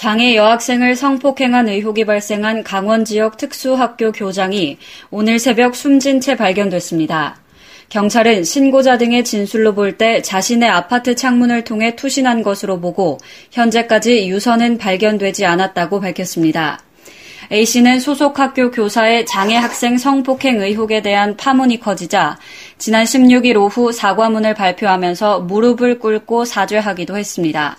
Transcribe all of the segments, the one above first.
장애 여학생을 성폭행한 의혹이 발생한 강원 지역 특수학교 교장이 오늘 새벽 숨진 채 발견됐습니다. 경찰은 신고자 등의 진술로 볼 때 자신의 아파트 창문을 통해 투신한 것으로 보고 현재까지 유서는 발견되지 않았다고 밝혔습니다. A씨는 소속 학교 교사의 장애 학생 성폭행 의혹에 대한 파문이 커지자 지난 16일 오후 사과문을 발표하면서 무릎을 꿇고 사죄하기도 했습니다.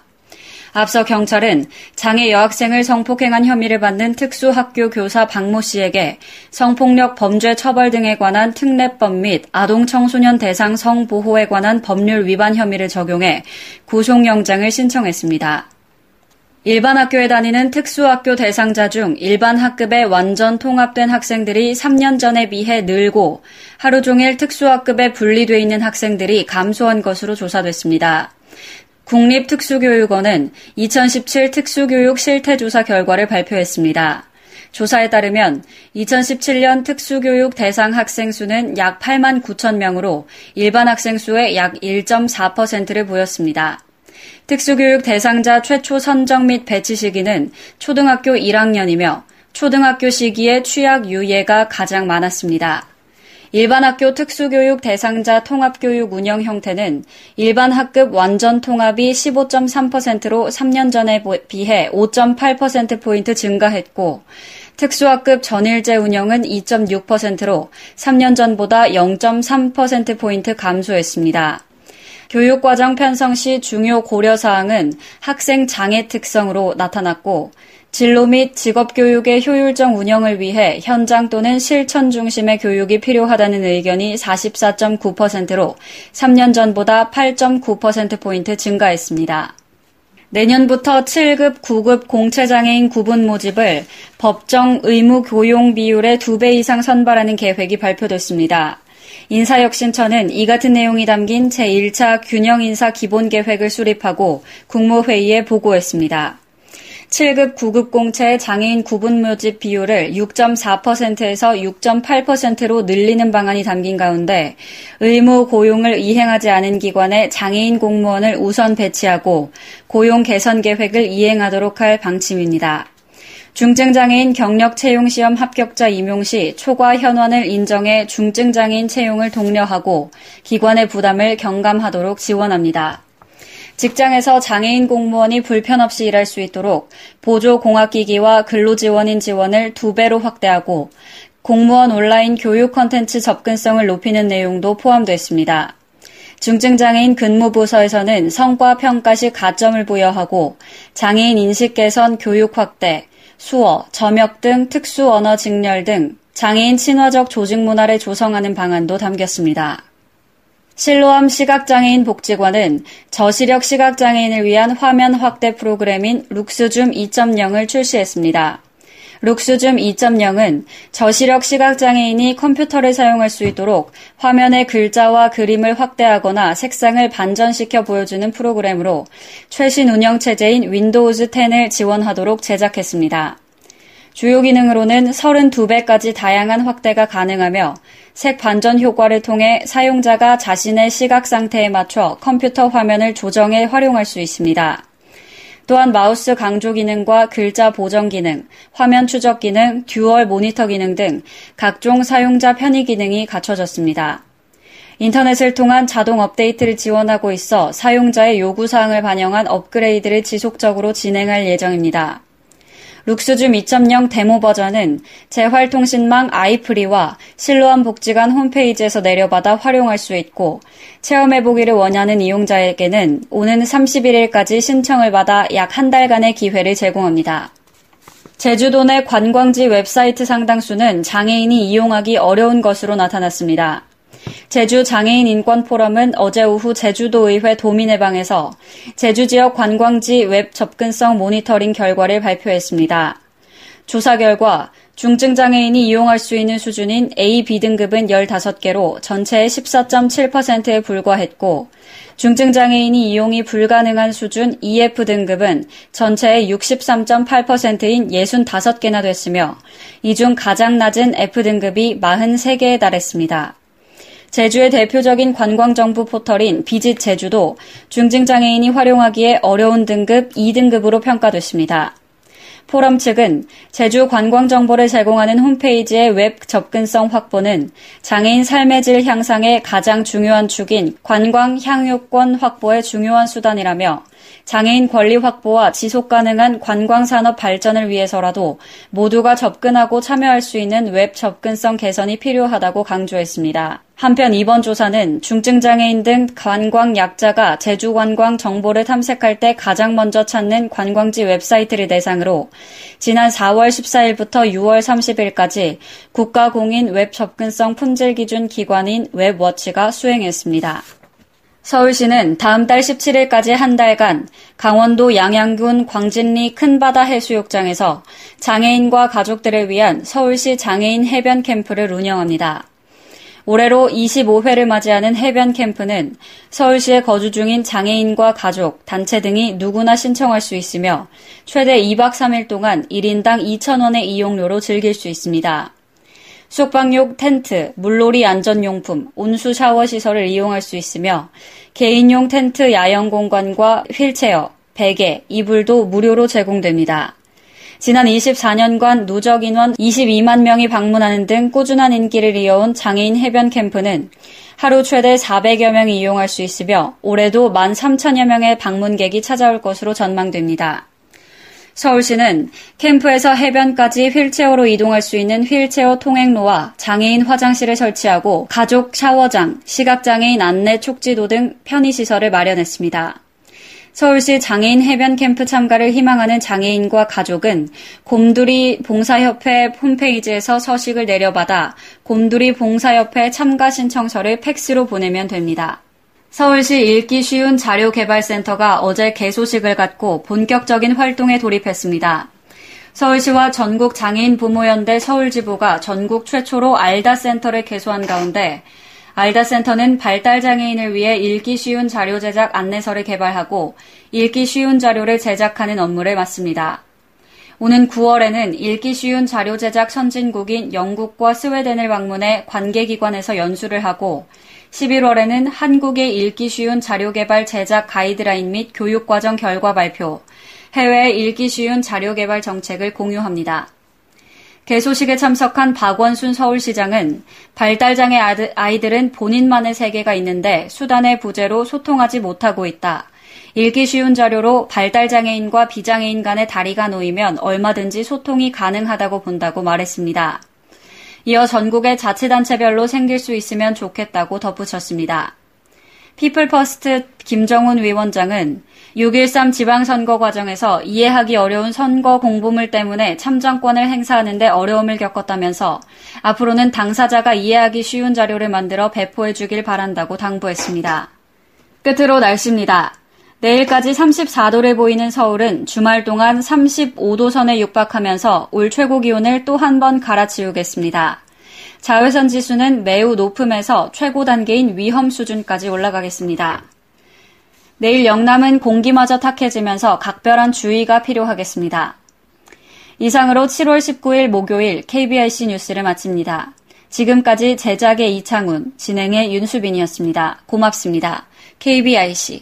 앞서 경찰은 장애 여학생을 성폭행한 혐의를 받는 특수학교 교사 박모 씨에게 성폭력 범죄 처벌 등에 관한 특례법 및 아동 청소년 대상 성보호에 관한 법률 위반 혐의를 적용해 구속영장을 신청했습니다. 일반 학교에 다니는 특수학교 대상자 중 일반 학급에 완전 통합된 학생들이 3년 전에 비해 늘고 하루 종일 특수학급에 분리돼 있는 학생들이 감소한 것으로 조사됐습니다. 국립특수교육원은 2017 특수교육 실태조사 결과를 발표했습니다. 조사에 따르면 2017년 특수교육 대상 학생 수는 약 8만 9천 명으로 일반 학생 수의 약 1.4%를 보였습니다. 특수교육 대상자 최초 선정 및 배치 시기는 초등학교 1학년이며 초등학교 시기에 취약 유예가 가장 많았습니다. 일반 학교 특수교육 대상자 통합교육 운영 형태는 일반 학급 완전 통합이 15.3%로 3년 전에 비해 5.8%포인트 증가했고, 특수학급 전일제 운영은 2.6%로 3년 전보다 0.3%포인트 감소했습니다. 교육과정 편성 시 중요 고려사항은 학생 장애 특성으로 나타났고, 진로 및 직업 교육의 효율적 운영을 위해 현장 또는 실천 중심의 교육이 필요하다는 의견이 44.9%로 3년 전보다 8.9%포인트 증가했습니다. 내년부터 7급, 9급 공채장애인 구분 모집을 법정 의무 교용 비율의 2배 이상 선발하는 계획이 발표됐습니다. 인사혁신처는 이 같은 내용이 담긴 제1차 균형인사 기본계획을 수립하고 국무회의에 보고했습니다. 7급, 9급 공채 장애인 구분 모집 비율을 6.4%에서 6.8%로 늘리는 방안이 담긴 가운데 의무 고용을 이행하지 않은 기관에 장애인 공무원을 우선 배치하고 고용 개선 계획을 이행하도록 할 방침입니다. 중증장애인 경력 채용 시험 합격자 임용 시 초과 현원을 인정해 중증장애인 채용을 독려하고 기관의 부담을 경감하도록 지원합니다. 직장에서 장애인 공무원이 불편 없이 일할 수 있도록 보조 공학기기와 근로지원인 지원을 두 배로 확대하고 공무원 온라인 교육 컨텐츠 접근성을 높이는 내용도 포함됐습니다. 중증장애인 근무부서에서는 성과 평가 시 가점을 부여하고 장애인 인식 개선 교육 확대, 수어, 점역 등 특수 언어 직렬 등 장애인 친화적 조직 문화를 조성하는 방안도 담겼습니다. 실로암 시각장애인 복지관은 저시력 시각장애인을 위한 화면 확대 프로그램인 룩스줌 2.0을 출시했습니다. 룩스줌 2.0은 저시력 시각장애인이 컴퓨터를 사용할 수 있도록 화면의 글자와 그림을 확대하거나 색상을 반전시켜 보여주는 프로그램으로 최신 운영체제인 Windows 10을 지원하도록 제작했습니다. 주요 기능으로는 32배까지 다양한 확대가 가능하며 색 반전 효과를 통해 사용자가 자신의 시각 상태에 맞춰 컴퓨터 화면을 조정해 활용할 수 있습니다. 또한 마우스 강조 기능과 글자 보정 기능, 화면 추적 기능, 듀얼 모니터 기능 등 각종 사용자 편의 기능이 갖춰졌습니다. 인터넷을 통한 자동 업데이트를 지원하고 있어 사용자의 요구사항을 반영한 업그레이드를 지속적으로 진행할 예정입니다. 룩스줌 2.0 데모 버전은 재활통신망 아이프리와 실로암 복지관 홈페이지에서 내려받아 활용할 수 있고 체험해보기를 원하는 이용자에게는 오는 31일까지 신청을 받아 약 한 달간의 기회를 제공합니다. 제주도 내 관광지 웹사이트 상당수는 장애인이 이용하기 어려운 것으로 나타났습니다. 제주 장애인 인권 포럼은 어제 오후 제주도의회 도민의방에서 제주 지역 관광지 웹 접근성 모니터링 결과를 발표했습니다. 조사 결과 중증 장애인이 이용할 수 있는 수준인 A, B등급은 15개로 전체의 14.7%에 불과했고 중증 장애인이 이용이 불가능한 수준 EF등급은 전체의 63.8%인 65개나 됐으며 이 중 가장 낮은 F등급이 43개에 달했습니다. 제주의 대표적인 관광정보 포털인 Visit Jeju도 중증 장애인이 활용하기에 어려운 등급 E등급으로 평가됐습니다. 포럼 측은 제주 관광 정보를 제공하는 홈페이지의 웹 접근성 확보는 장애인 삶의 질 향상의 가장 중요한 축인 관광 향유권 확보의 중요한 수단이라며 장애인 권리 확보와 지속 가능한 관광 산업 발전을 위해서라도 모두가 접근하고 참여할 수 있는 웹 접근성 개선이 필요하다고 강조했습니다. 한편 이번 조사는 중증장애인 등 관광 약자가 제주 관광 정보를 탐색할 때 가장 먼저 찾는 관광지 웹사이트를 대상으로 지난 4월 14일부터 6월 30일까지 국가공인 웹 접근성 품질 인증 기관인 웹워치가 수행했습니다. 서울시는 다음 달 17일까지 한 달간 강원도 양양군 광진리 큰바다 해수욕장에서 장애인과 가족들을 위한 서울시 장애인 해변 캠프를 운영합니다. 올해로 25회를 맞이하는 해변 캠프는 서울시에 거주 중인 장애인과 가족, 단체 등이 누구나 신청할 수 있으며 최대 2박 3일 동안 1인당 2,000원의 이용료로 즐길 수 있습니다. 숙박용 텐트, 물놀이 안전용품, 온수 샤워 시설을 이용할 수 있으며 개인용 텐트 야영 공간과 휠체어, 베개, 이불도 무료로 제공됩니다. 지난 24년간 누적 인원 22만 명이 방문하는 등 꾸준한 인기를 이어온 장애인 해변 캠프는 하루 최대 400여 명이 이용할 수 있으며 올해도 1만 3천여 명의 방문객이 찾아올 것으로 전망됩니다. 서울시는 캠프에서 해변까지 휠체어로 이동할 수 있는 휠체어 통행로와 장애인 화장실을 설치하고 가족 샤워장, 시각장애인 안내 촉지도 등 편의시설을 마련했습니다. 서울시 장애인 해변 캠프 참가를 희망하는 장애인과 가족은 곰돌이 봉사협회 홈페이지에서 서식을 내려받아 곰돌이 봉사협회 참가 신청서를 팩스로 보내면 됩니다. 서울시 읽기 쉬운 자료개발센터가 어제 개소식을 갖고 본격적인 활동에 돌입했습니다. 서울시와 전국 장애인 부모연대 서울지부가 전국 최초로 알다 센터를 개소한 가운데 알다 센터는 발달 장애인을 위해 읽기 쉬운 자료 제작 안내서를 개발하고 읽기 쉬운 자료를 제작하는 업무를 맡습니다. 오는 9월에는 읽기 쉬운 자료 제작 선진국인 영국과 스웨덴을 방문해 관계기관에서 연수를 하고 11월에는 한국의 읽기 쉬운 자료 개발 제작 가이드라인 및 교육 과정 결과 발표, 해외 읽기 쉬운 자료 개발 정책을 공유합니다. 개소식에 참석한 박원순 서울시장은 발달장애 아이들은 본인만의 세계가 있는데 수단의 부재로 소통하지 못하고 있다. 읽기 쉬운 자료로 발달장애인과 비장애인 간의 다리가 놓이면 얼마든지 소통이 가능하다고 본다고 말했습니다. 이어 전국의 자치단체별로 생길 수 있으면 좋겠다고 덧붙였습니다. 피플퍼스트 김정훈 위원장은 6.13 지방선거 과정에서 이해하기 어려운 선거 공보물 때문에 참정권을 행사하는데 어려움을 겪었다면서 앞으로는 당사자가 이해하기 쉬운 자료를 만들어 배포해 주길 바란다고 당부했습니다. 끝으로 날씨입니다. 내일까지 34도를 보이는 서울은 주말 동안 35도 선에 육박하면서 올 최고 기온을 또 한 번 갈아치우겠습니다. 자외선 지수는 매우 높음에서 최고 단계인 위험 수준까지 올라가겠습니다. 내일 영남은 공기마저 탁해지면서 각별한 주의가 필요하겠습니다. 이상으로 7월 19일 목요일 KBIC 뉴스를 마칩니다. 지금까지 제작의 이창훈, 진행의 윤수빈이었습니다. 고맙습니다. KBIC